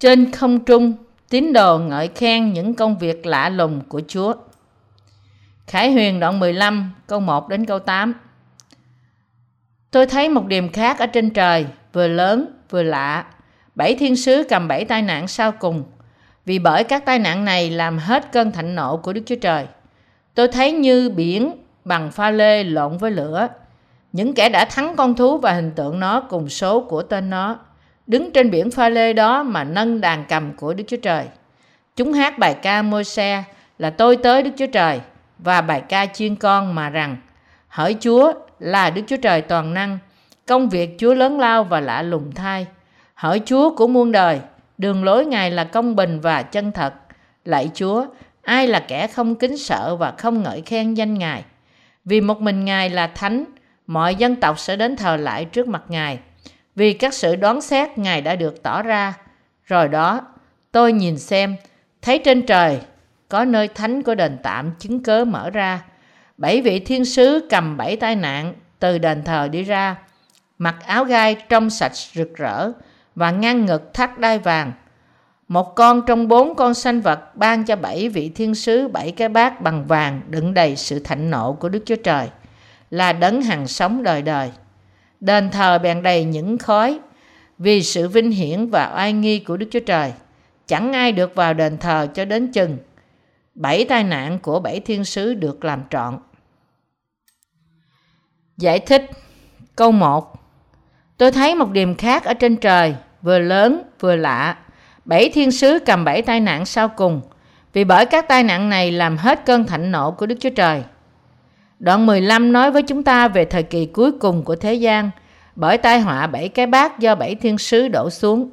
Trên không trung, tín đồ ngợi khen những công việc lạ lùng của Chúa. Khải Huyền đoạn 15, câu 1 đến câu 8. Tôi thấy một điểm khác ở trên trời, vừa lớn vừa lạ. Bảy thiên sứ cầm bảy tai nạn sau cùng. Vì bởi các tai nạn này làm hết cơn thạnh nộ của Đức Chúa Trời. Tôi thấy như biển bằng pha lê lộn với lửa. Những kẻ đã thắng con thú và hình tượng nó cùng số của tên nó. Đứng trên biển pha lê đó mà nâng đàn cầm của Đức Chúa Trời. Chúng hát bài ca môi xe là tôi tới Đức Chúa Trời và bài ca chiên con mà rằng Hỡi Chúa là Đức Chúa Trời toàn năng, công việc Chúa lớn lao và lạ lùng thay. Hỡi Chúa của muôn đời, đường lối Ngài là công bình và chân thật. Lạy Chúa, ai là kẻ không kính sợ và không ngợi khen danh Ngài? Vì một mình Ngài là thánh, mọi dân tộc sẽ đến thờ lại trước mặt Ngài. Vì các sự đoán xét Ngài đã được tỏ ra. Rồi đó, tôi nhìn xem, thấy trên trời có nơi thánh của đền tạm chứng cớ mở ra. Bảy vị thiên sứ cầm bảy tai nạn từ đền thờ đi ra, mặc áo gai trong sạch rực rỡ và ngang ngực thắt đai vàng. Một con trong bốn con sanh vật ban cho bảy vị thiên sứ bảy cái bát bằng vàng đựng đầy sự thạnh nộ của Đức Chúa Trời, là đấng hằng sống đời đời. Đền thờ bèn đầy những khói, vì sự vinh hiển và oai nghi của Đức Chúa Trời. Chẳng ai được vào đền thờ cho đến chừng bảy tai nạn của bảy thiên sứ được làm trọn. Giải thích Câu 1 Tôi thấy một điểm khác ở trên trời, vừa lớn vừa lạ. Bảy thiên sứ cầm bảy tai nạn sau cùng, vì bởi các tai nạn này làm hết cơn thạnh nộ của Đức Chúa Trời. Đoạn 15 nói với chúng ta về thời kỳ cuối cùng của thế gian, bởi tai họa bảy cái bát do bảy thiên sứ đổ xuống.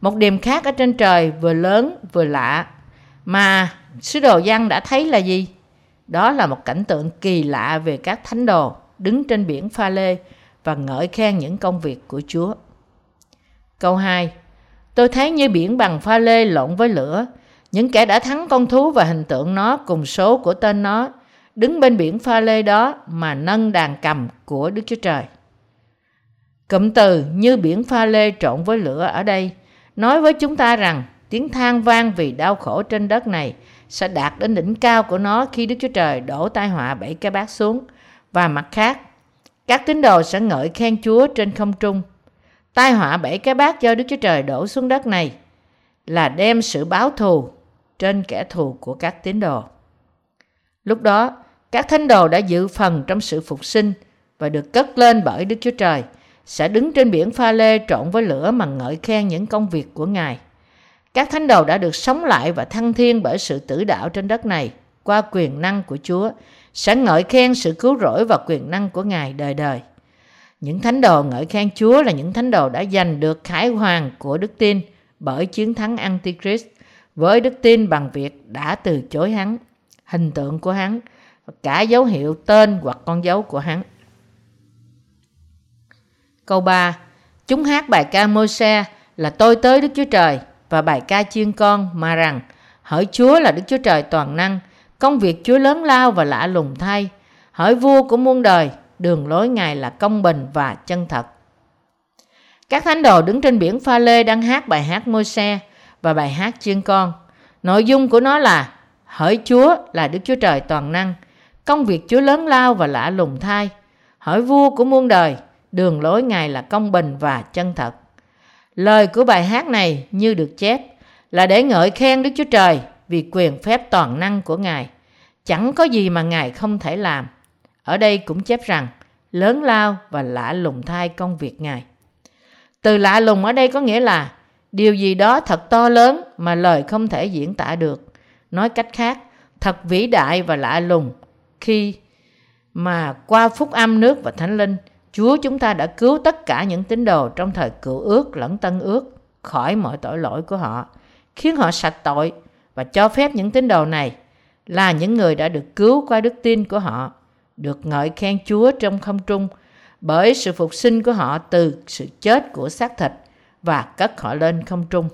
Một điểm khác ở trên trời vừa lớn vừa lạ, mà sứ đồ Giăng đã thấy là gì? Đó là một cảnh tượng kỳ lạ về các thánh đồ đứng trên biển pha lê và ngợi khen những công việc của Chúa. Câu 2 Tôi thấy như biển bằng pha lê lộn với lửa, những kẻ đã thắng con thú và hình tượng nó cùng số của tên nó, đứng bên biển pha lê đó mà nâng đàn cầm của Đức Chúa Trời. Cụm từ như biển pha lê trộn với lửa ở đây nói với chúng ta rằng tiếng than vang vì đau khổ trên đất này sẽ đạt đến đỉnh cao của nó khi Đức Chúa Trời đổ tai họa bảy cái bát xuống. Và mặt khác, các tín đồ sẽ ngợi khen Chúa trên không trung. Tai họa bảy cái bát do Đức Chúa Trời đổ xuống đất này là đem sự báo thù trên kẻ thù của các tín đồ. Lúc đó, các thánh đồ đã dự phần trong sự phục sinh và được cất lên bởi Đức Chúa Trời, sẽ đứng trên biển pha lê trộn với lửa mà ngợi khen những công việc của Ngài. Các thánh đồ đã được sống lại và thăng thiên bởi sự tử đạo trên đất này qua quyền năng của Chúa, sẽ ngợi khen sự cứu rỗi và quyền năng của Ngài đời đời. Những thánh đồ ngợi khen Chúa là những thánh đồ đã giành được khải hoàng của đức tin bởi chiến thắng Antichrist với đức tin bằng việc đã từ chối hắn, hình tượng của hắn, và cả dấu hiệu tên hoặc con dấu của hắn. Câu 3. Chúng hát bài ca Môi-se là tôi tới Đức Chúa Trời và bài ca chiên con mà rằng hỡi Chúa là Đức Chúa Trời toàn năng, công việc Chúa lớn lao và lạ lùng thay. Hỡi vua của muôn đời, đường lối Ngài là công bình và chân thật. Các thánh đồ đứng trên biển pha lê đang hát bài hát môi xe và bài hát chiên con. Nội dung của nó là Hỡi Chúa là Đức Chúa Trời toàn năng, công việc Chúa lớn lao và lạ lùng thay. hỏi vua của muôn đời, đường lối Ngài là công bình và chân thật. Lời của bài hát này như được chép là để ngợi khen Đức Chúa Trời vì quyền phép toàn năng của Ngài. Chẳng có gì mà Ngài không thể làm. Ở đây cũng chép rằng lớn lao và lạ lùng thay công việc Ngài. Từ lạ lùng ở đây có nghĩa là điều gì đó thật to lớn mà lời không thể diễn tả được. Nói cách khác, thật vĩ đại và lạ lùng khi mà qua phúc âm nước và thánh linh Chúa chúng ta đã cứu tất cả những tín đồ trong thời cựu ước lẫn tân ước khỏi mọi tội lỗi của họ, khiến họ sạch tội và cho phép những tín đồ này là những người đã được cứu qua đức tin của họ, được ngợi khen Chúa trong không trung bởi sự phục sinh của họ từ sự chết của xác thịt và cất họ lên không trung.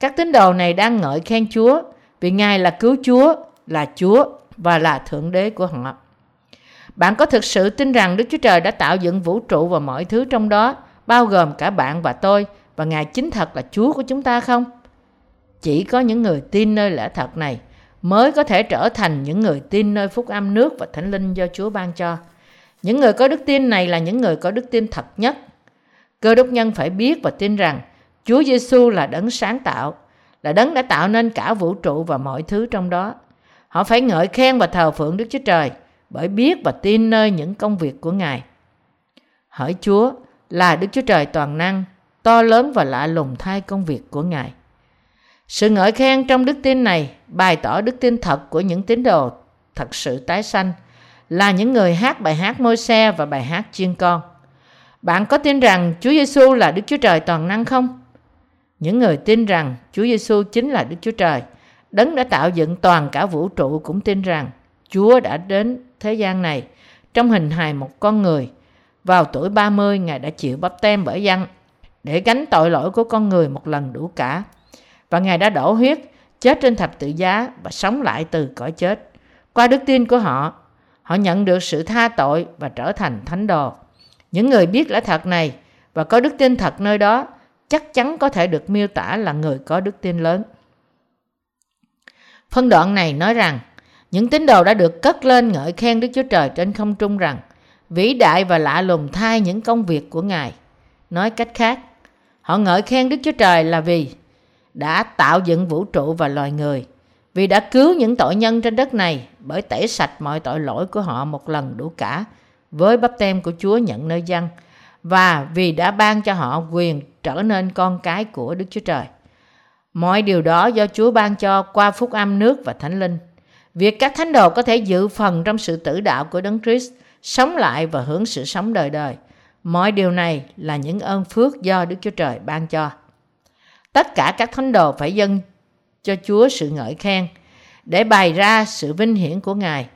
Các tín đồ này đang ngợi khen Chúa vì Ngài là cứu Chúa, là Chúa và là Thượng Đế của họ. Bạn có thực sự tin rằng Đức Chúa Trời đã tạo dựng vũ trụ và mọi thứ trong đó, bao gồm cả bạn và tôi, và Ngài chính thật là Chúa của chúng ta không? chỉ có những người tin nơi lẽ thật này mới có thể trở thành những người tin nơi phúc âm nước và thánh linh do Chúa ban cho. Những người có đức tin này là những người có đức tin thật nhất. Cơ đốc nhân phải biết và tin rằng Chúa Giêsu là đấng sáng tạo, là đấng đã tạo nên cả vũ trụ và mọi thứ trong đó. Họ phải ngợi khen và thờ phượng Đức Chúa Trời bởi biết và tin nơi những công việc của Ngài. Hỡi Chúa là Đức Chúa Trời toàn năng, to lớn và lạ lùng thay công việc của Ngài. Sự ngợi khen trong đức tin này bày tỏ đức tin thật của những tín đồ thật sự tái sanh là những người hát bài hát môi xe và bài hát chiên con. Bạn có tin rằng Chúa Giêsu là Đức Chúa Trời toàn năng không? Những người tin rằng Chúa Giêsu chính là Đức Chúa Trời, đấng đã tạo dựng toàn cả vũ trụ cũng tin rằng Chúa đã đến thế gian này trong hình hài một con người. Vào tuổi 30, Ngài đã chịu bắp tem bởi dân để gánh tội lỗi của con người một lần đủ cả. Và Ngài đã đổ huyết, chết trên thập tự giá và sống lại từ cõi chết. Qua đức tin của họ, họ nhận được sự tha tội và trở thành thánh đồ. Những người biết lẽ thật này và có đức tin thật nơi đó chắc chắn có thể được miêu tả là người có đức tin lớn. Phân đoạn này nói rằng những tín đồ đã được cất lên ngợi khen Đức Chúa Trời trên không trung rằng vĩ đại và lạ lùng thay những công việc của Ngài. Nói cách khác, họ ngợi khen Đức Chúa Trời là vì đã tạo dựng vũ trụ và loài người, vì đã cứu những tội nhân trên đất này bởi tẩy sạch mọi tội lỗi của họ một lần đủ cả với bắp tem của Chúa nhận nơi dân và vì đã ban cho họ quyền trở nên con cái của Đức Chúa Trời. Mọi điều đó do Chúa ban cho qua phúc âm nước và thánh linh. Việc các thánh đồ có thể dự phần trong sự tử đạo của Đấng Christ, sống lại và hưởng sự sống đời đời. Mọi điều này là những ơn phước do Đức Chúa Trời ban cho. Tất cả các thánh đồ phải dâng cho Chúa sự ngợi khen để bày ra sự vinh hiển của Ngài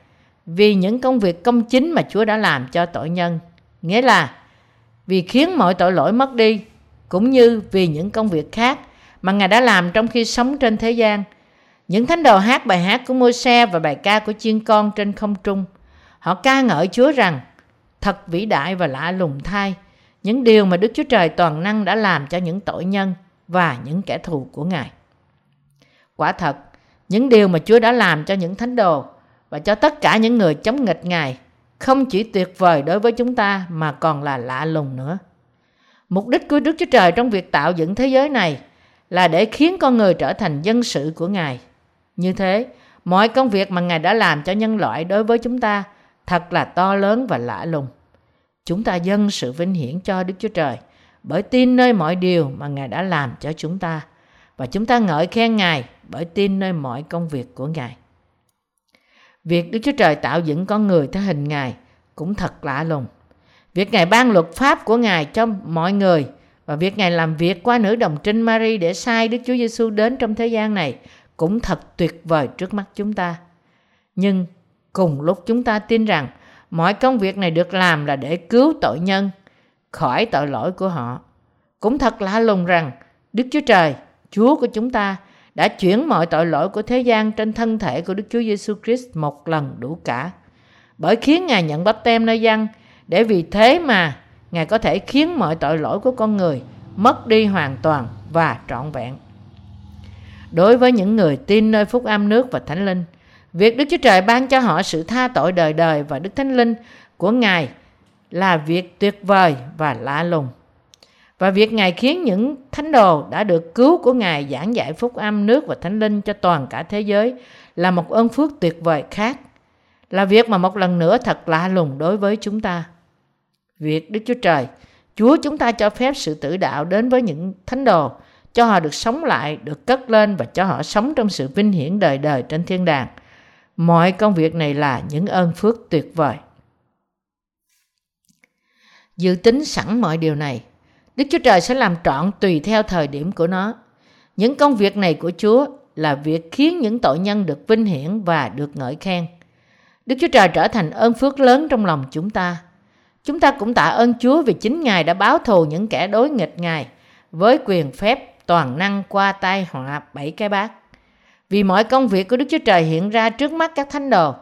vì những công việc công chính mà Chúa đã làm cho tội nhân. Nghĩa là vì khiến mọi tội lỗi mất đi cũng như vì những công việc khác mà Ngài đã làm trong khi sống trên thế gian. Những thánh đồ hát bài hát của môi xe và bài ca của chiên con trên không trung. Họ ca ngợi Chúa rằng thật vĩ đại và lạ lùng thay những điều mà Đức Chúa Trời toàn năng đã làm cho những tội nhân và những kẻ thù của Ngài. Quả thật, những điều mà Chúa đã làm cho những thánh đồ và cho tất cả những người chống nghịch Ngài không chỉ tuyệt vời đối với chúng ta mà còn là lạ lùng nữa. Mục đích của Đức Chúa Trời trong việc tạo dựng thế giới này là để khiến con người trở thành dân sự của Ngài. Như thế, mọi công việc mà Ngài đã làm cho nhân loại đối với chúng ta thật là to lớn và lạ lùng. Chúng ta dâng sự vinh hiển cho Đức Chúa Trời bởi tin nơi mọi điều mà Ngài đã làm cho chúng ta và chúng ta ngợi khen Ngài bởi tin nơi mọi công việc của Ngài. Việc Đức Chúa Trời tạo dựng con người theo hình Ngài cũng thật lạ lùng. Việc Ngài ban luật pháp của Ngài cho mọi người và việc Ngài làm việc qua nữ đồng trinh Mary để sai Đức Chúa Giêsu đến trong thế gian này cũng thật tuyệt vời trước mắt chúng ta. Nhưng cùng lúc chúng ta tin rằng mọi công việc này được làm là để cứu tội nhân khỏi tội lỗi của họ. Cũng thật lạ lùng rằng Đức Chúa Trời, Chúa của chúng ta đã chuyển mọi tội lỗi của thế gian trên thân thể của Đức Chúa Giêsu Christ một lần đủ cả. Bởi khiến Ngài nhận bắp tem nơi dân, để vì thế mà Ngài có thể khiến mọi tội lỗi của con người mất đi hoàn toàn và trọn vẹn. Đối với những người tin nơi phúc âm nước và thánh linh, việc Đức Chúa Trời ban cho họ sự tha tội đời đời và Đức Thánh Linh của Ngài là việc tuyệt vời và lạ lùng. Và việc Ngài khiến những thánh đồ đã được cứu của Ngài giảng dạy phúc âm nước và thánh linh cho toàn cả thế giới là một ơn phước tuyệt vời khác. Là việc mà một lần nữa thật lạ lùng đối với chúng ta. Việc Đức Chúa Trời, Chúa chúng ta cho phép sự tử đạo đến với những thánh đồ, cho họ được sống lại, được cất lên và cho họ sống trong sự vinh hiển đời đời trên thiên đàng. Mọi công việc này là những ơn phước tuyệt vời. Dự tính sẵn mọi điều này, Đức Chúa Trời sẽ làm trọn tùy theo thời điểm của nó. Những công việc này của Chúa là việc khiến những tội nhân được vinh hiển và được ngợi khen. Đức Chúa Trời trở thành ơn phước lớn trong lòng chúng ta. Chúng ta cũng tạ ơn Chúa vì chính Ngài đã báo thù những kẻ đối nghịch Ngài với quyền phép toàn năng qua tai họa bảy cái bát. Vì mọi công việc của Đức Chúa Trời hiện ra trước mắt các thánh đồ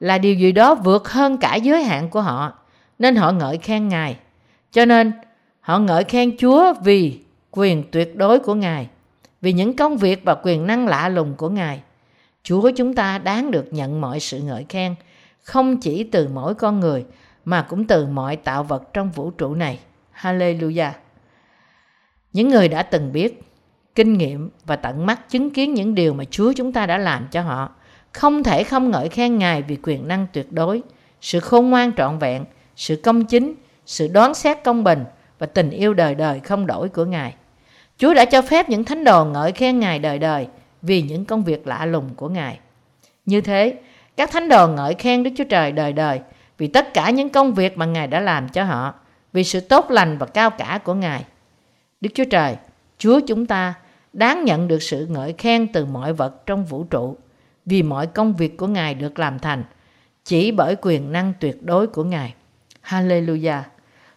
là điều gì đó vượt hơn cả giới hạn của họ, nên họ ngợi khen Ngài. Cho nên, họ ngợi khen Chúa vì quyền tuyệt đối của Ngài, vì những công việc và quyền năng lạ lùng của Ngài. Chúa chúng ta đáng được nhận mọi sự ngợi khen, không chỉ từ mỗi con người mà cũng từ mọi tạo vật trong vũ trụ này. Hallelujah! Những người đã từng biết, kinh nghiệm và tận mắt chứng kiến những điều mà Chúa chúng ta đã làm cho họ, không thể không ngợi khen Ngài vì quyền năng tuyệt đối, sự khôn ngoan trọn vẹn, sự công chính, sự đoán xét công bình và tình yêu đời đời không đổi của Ngài. Chúa đã cho phép những thánh đồ ngợi khen Ngài đời đời vì những công việc lạ lùng của Ngài. Như thế, các thánh đồ ngợi khen Đức Chúa Trời đời đời vì tất cả những công việc mà Ngài đã làm cho họ, vì sự tốt lành và cao cả của Ngài. Đức Chúa Trời, Chúa chúng ta đáng nhận được sự ngợi khen từ mọi vật trong vũ trụ vì mọi công việc của Ngài được làm thành chỉ bởi quyền năng tuyệt đối của Ngài. Hallelujah!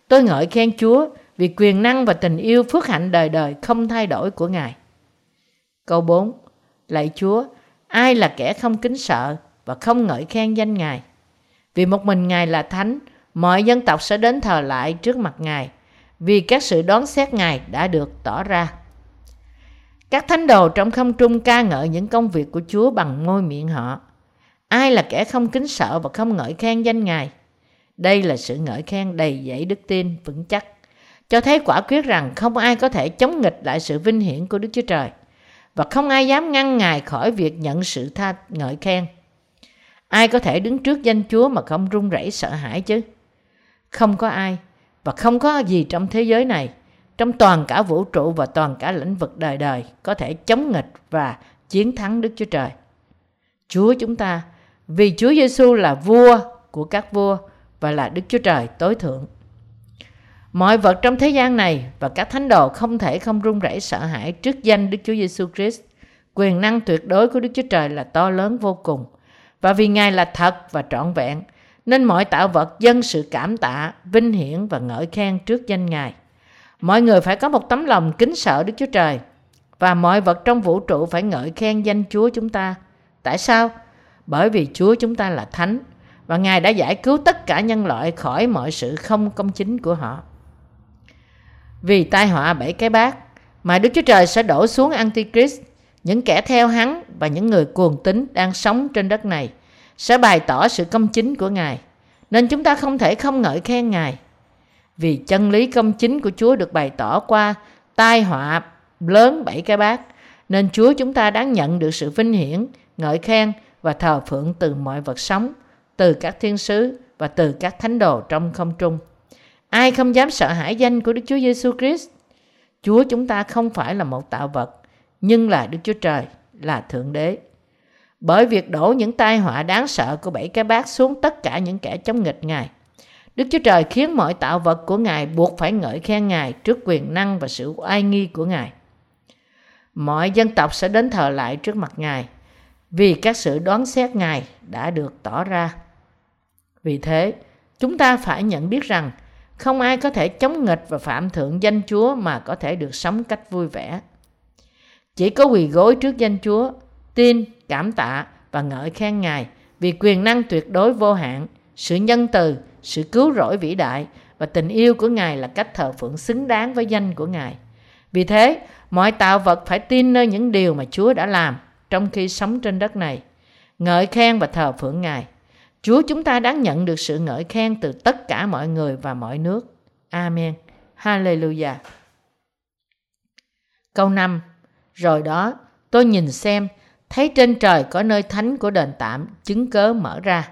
Tôi ngợi khen Chúa vì quyền năng và tình yêu phước hạnh đời đời không thay đổi của Ngài. Câu 4. Lạy Chúa, ai là kẻ không kính sợ và không ngợi khen danh Ngài? Vì một mình Ngài là thánh, mọi dân tộc sẽ đến thờ lại trước mặt Ngài, vì các sự đón xét Ngài đã được tỏ ra. Các thánh đồ trong không trung ca ngợi những công việc của Chúa bằng môi miệng họ. Ai là kẻ không kính sợ và không ngợi khen danh Ngài? Đây là sự ngợi khen đầy dẫy đức tin vững chắc, cho thấy quả quyết rằng không ai có thể chống nghịch lại sự vinh hiển của Đức Chúa Trời và không ai dám ngăn Ngài khỏi việc nhận sự tha ngợi khen. Ai có thể đứng trước danh Chúa mà không run rẩy sợ hãi chứ? Không có ai và không có gì trong thế giới này, trong toàn cả vũ trụ và toàn cả lĩnh vực đời đời có thể chống nghịch và chiến thắng Đức Chúa Trời. Chúa chúng ta, vì Chúa Giêsu là vua của các vua và là Đức Chúa Trời tối thượng. Mọi vật trong thế gian này và các thánh đồ không thể không run rẩy sợ hãi trước danh Đức Chúa Giêsu Christ. Quyền năng tuyệt đối của Đức Chúa Trời là to lớn vô cùng. Và vì Ngài là thật và trọn vẹn, nên mọi tạo vật dân sự cảm tạ, vinh hiển và ngợi khen trước danh Ngài. Mọi người phải có một tấm lòng kính sợ Đức Chúa Trời và mọi vật trong vũ trụ phải ngợi khen danh Chúa chúng ta. Tại sao? Bởi vì Chúa chúng ta là thánh và Ngài đã giải cứu tất cả nhân loại khỏi mọi sự không công chính của họ. Vì tai họa bảy cái bát mà Đức Chúa Trời sẽ đổ xuống Antichrist, những kẻ theo hắn và những người cuồng tín đang sống trên đất này sẽ bày tỏ sự công chính của Ngài. Nên chúng ta không thể không ngợi khen Ngài. Vì chân lý công chính của Chúa được bày tỏ qua tai họa lớn bảy cái bát, nên Chúa chúng ta đáng nhận được sự vinh hiển, ngợi khen và thờ phượng từ mọi vật sống, từ các thiên sứ và từ các thánh đồ trong không trung. Ai không dám sợ hãi danh của Đức Chúa Giêsu Christ? Chúa chúng ta không phải là một tạo vật, nhưng là Đức Chúa Trời, là Thượng Đế. Bởi việc đổ những tai họa đáng sợ của bảy cái bát xuống tất cả những kẻ chống nghịch Ngài, Đức Chúa Trời khiến mọi tạo vật của Ngài buộc phải ngợi khen Ngài trước quyền năng và sự oai nghi của Ngài. Mọi dân tộc sẽ đến thờ lại trước mặt Ngài, vì các sự đoán xét Ngài đã được tỏ ra. Vì thế, chúng ta phải nhận biết rằng không ai có thể chống nghịch và phạm thượng danh Chúa mà có thể được sống cách vui vẻ. Chỉ có quỳ gối trước danh Chúa, tin, cảm tạ và ngợi khen Ngài vì quyền năng tuyệt đối vô hạn, sự nhân từ, sự cứu rỗi vĩ đại và tình yêu của Ngài là cách thờ phượng xứng đáng với danh của Ngài. Vì thế, mọi tạo vật phải tin nơi những điều mà Chúa đã làm trong khi sống trên đất này, ngợi khen và thờ phượng Ngài. Chúa chúng ta đáng nhận được sự ngợi khen từ tất cả mọi người và mọi nước. Amen. Hallelujah. Câu 5. Rồi đó, tôi nhìn xem, thấy trên trời có nơi thánh của đền tạm, chứng cớ mở ra.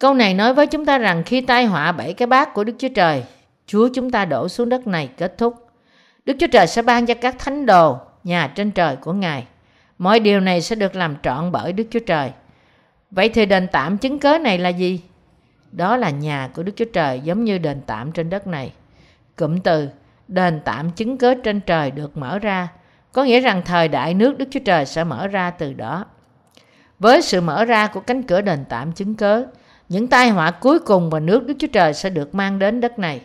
Câu này nói với chúng ta rằng khi tai họa bảy cái bát của Đức Chúa Trời, Chúa chúng ta đổ xuống đất này kết thúc. Đức Chúa Trời sẽ ban cho các thánh đồ, nhà trên trời của Ngài. Mọi điều này sẽ được làm trọn bởi Đức Chúa Trời. Vậy thì đền tạm chứng cớ này là gì? Đó là nhà của Đức Chúa Trời giống như đền tạm trên đất này. Cụm từ đền tạm chứng cớ trên trời được mở ra, có nghĩa rằng thời đại nước Đức Chúa Trời sẽ mở ra từ đó. Với sự mở ra của cánh cửa đền tạm chứng cớ, những tai họa cuối cùng và nước Đức Chúa Trời sẽ được mang đến đất này.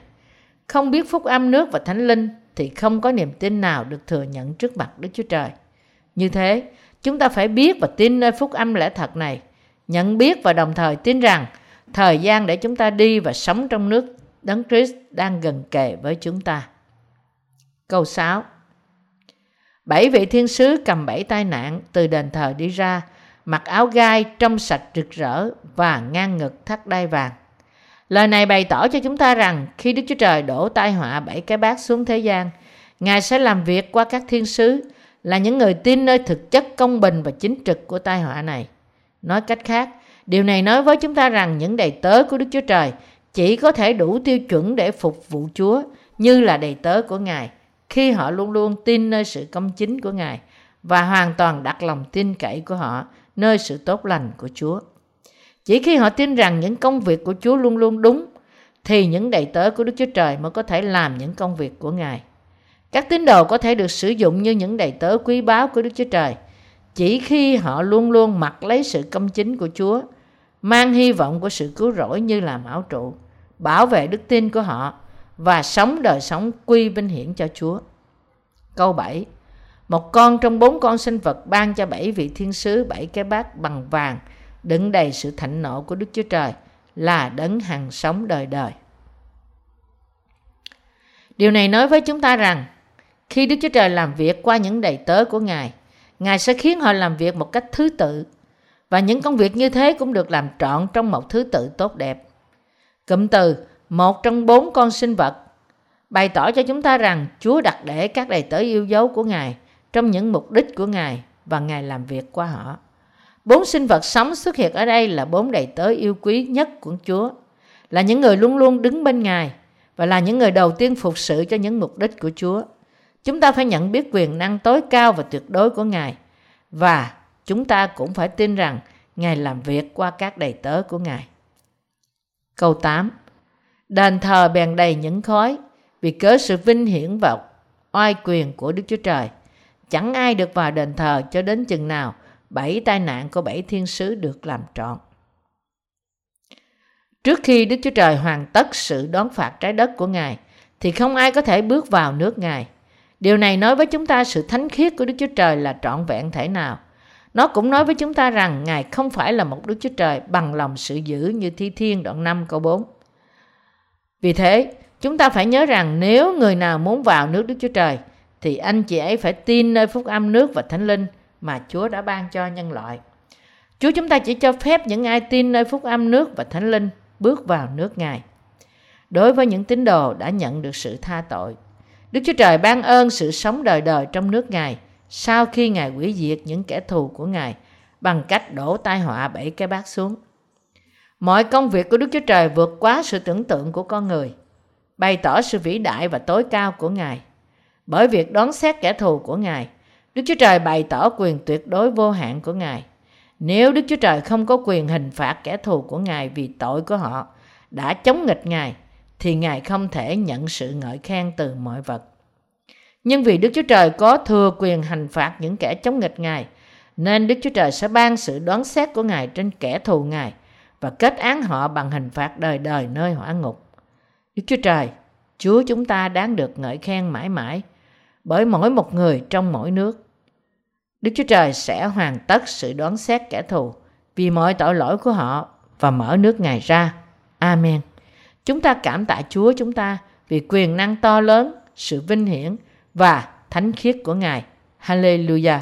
Không biết phúc âm nước và thánh linh thì không có niềm tin nào được thừa nhận trước mặt Đức Chúa Trời. Như thế, chúng ta phải biết và tin nơi phúc âm lẽ thật này, nhận biết và đồng thời tin rằng thời gian để chúng ta đi và sống trong nước Đấng Christ đang gần kề với chúng ta. Câu 6 Bảy vị thiên sứ cầm bảy tai nạn từ đền thờ đi ra, mặc áo gai trong sạch rực rỡ và ngang ngực thắt đai vàng. Lời này bày tỏ cho chúng ta rằng khi Đức Chúa Trời đổ tai họa bảy cái bát xuống thế gian, Ngài sẽ làm việc qua các thiên sứ là những người tin nơi thực chất công bình và chính trực của tai họa này. Nói cách khác, điều này nói với chúng ta rằng những đầy tớ của Đức Chúa Trời chỉ có thể đủ tiêu chuẩn để phục vụ Chúa như là đầy tớ của Ngài khi họ luôn luôn tin nơi sự công chính của Ngài và hoàn toàn đặt lòng tin cậy của họ nơi sự tốt lành của Chúa. Chỉ khi họ tin rằng những công việc của Chúa luôn luôn đúng thì những đầy tớ của Đức Chúa Trời mới có thể làm những công việc của Ngài. Các tín đồ có thể được sử dụng như những đầy tớ quý báu của Đức Chúa Trời chỉ khi họ luôn luôn mặc lấy sự công chính của Chúa, mang hy vọng của sự cứu rỗi như là mão trụ, bảo vệ đức tin của họ và sống đời sống quy vinh hiển cho Chúa. Câu 7 Một con trong bốn con sinh vật ban cho bảy vị thiên sứ bảy cái bát bằng vàng đựng đầy sự thạnh nộ của Đức Chúa Trời là đấng hằng sống đời đời. Điều này nói với chúng ta rằng khi Đức Chúa Trời làm việc qua những đầy tớ của Ngài, Ngài sẽ khiến họ làm việc một cách thứ tự và những công việc như thế cũng được làm trọn trong một thứ tự tốt đẹp. Cụm từ một trong bốn con sinh vật bày tỏ cho chúng ta rằng Chúa đặt để các đầy tớ yêu dấu của Ngài trong những mục đích của Ngài và Ngài làm việc qua họ. Bốn sinh vật sống xuất hiện ở đây là bốn đầy tớ yêu quý nhất của Chúa, là những người luôn luôn đứng bên Ngài và là những người đầu tiên phục sự cho những mục đích của Chúa. Chúng ta phải nhận biết quyền năng tối cao và tuyệt đối của Ngài và chúng ta cũng phải tin rằng Ngài làm việc qua các đầy tớ của Ngài. Câu 8 Đền thờ bèn đầy những khói vì cớ sự vinh hiển và oai quyền của Đức Chúa Trời. Chẳng ai được vào đền thờ cho đến chừng nào bảy tai nạn của bảy thiên sứ được làm trọn. Trước khi Đức Chúa Trời hoàn tất sự đón phạt trái đất của Ngài, thì không ai có thể bước vào nước Ngài. Điều này nói với chúng ta sự thánh khiết của Đức Chúa Trời là trọn vẹn thể nào. Nó cũng nói với chúng ta rằng Ngài không phải là một Đức Chúa Trời bằng lòng sự giữ như Thi Thiên đoạn 5 câu 4. Vì thế, chúng ta phải nhớ rằng nếu người nào muốn vào nước Đức Chúa Trời, thì anh chị ấy phải tin nơi phúc âm nước và thánh linh mà Chúa đã ban cho nhân loại. Chúa chúng ta chỉ cho phép những ai tin nơi phúc âm nước và thánh linh bước vào nước Ngài. Đối với những tín đồ đã nhận được sự tha tội, Đức Chúa Trời ban ơn sự sống đời đời trong nước Ngài sau khi Ngài hủy diệt những kẻ thù của Ngài bằng cách đổ tai họa bảy cái bát xuống. Mọi công việc của Đức Chúa Trời vượt quá sự tưởng tượng của con người, bày tỏ sự vĩ đại và tối cao của Ngài. Bởi việc đón xét kẻ thù của Ngài, Đức Chúa Trời bày tỏ quyền tuyệt đối vô hạn của Ngài. Nếu Đức Chúa Trời không có quyền hình phạt kẻ thù của Ngài vì tội của họ đã chống nghịch Ngài, thì Ngài không thể nhận sự ngợi khen từ mọi vật. Nhưng vì Đức Chúa Trời có thừa quyền hành phạt những kẻ chống nghịch Ngài, nên Đức Chúa Trời sẽ ban sự đoán xét của Ngài trên kẻ thù Ngài và kết án họ bằng hình phạt đời đời nơi hỏa ngục. Đức Chúa Trời, Chúa chúng ta đáng được ngợi khen mãi mãi bởi mỗi một người trong mỗi nước. Đức Chúa Trời sẽ hoàn tất sự đoán xét kẻ thù vì mọi tội lỗi của họ và mở nước Ngài ra. Amen. Chúng ta cảm tạ Chúa chúng ta vì quyền năng to lớn, sự vinh hiển và thánh khiết của Ngài. Hallelujah.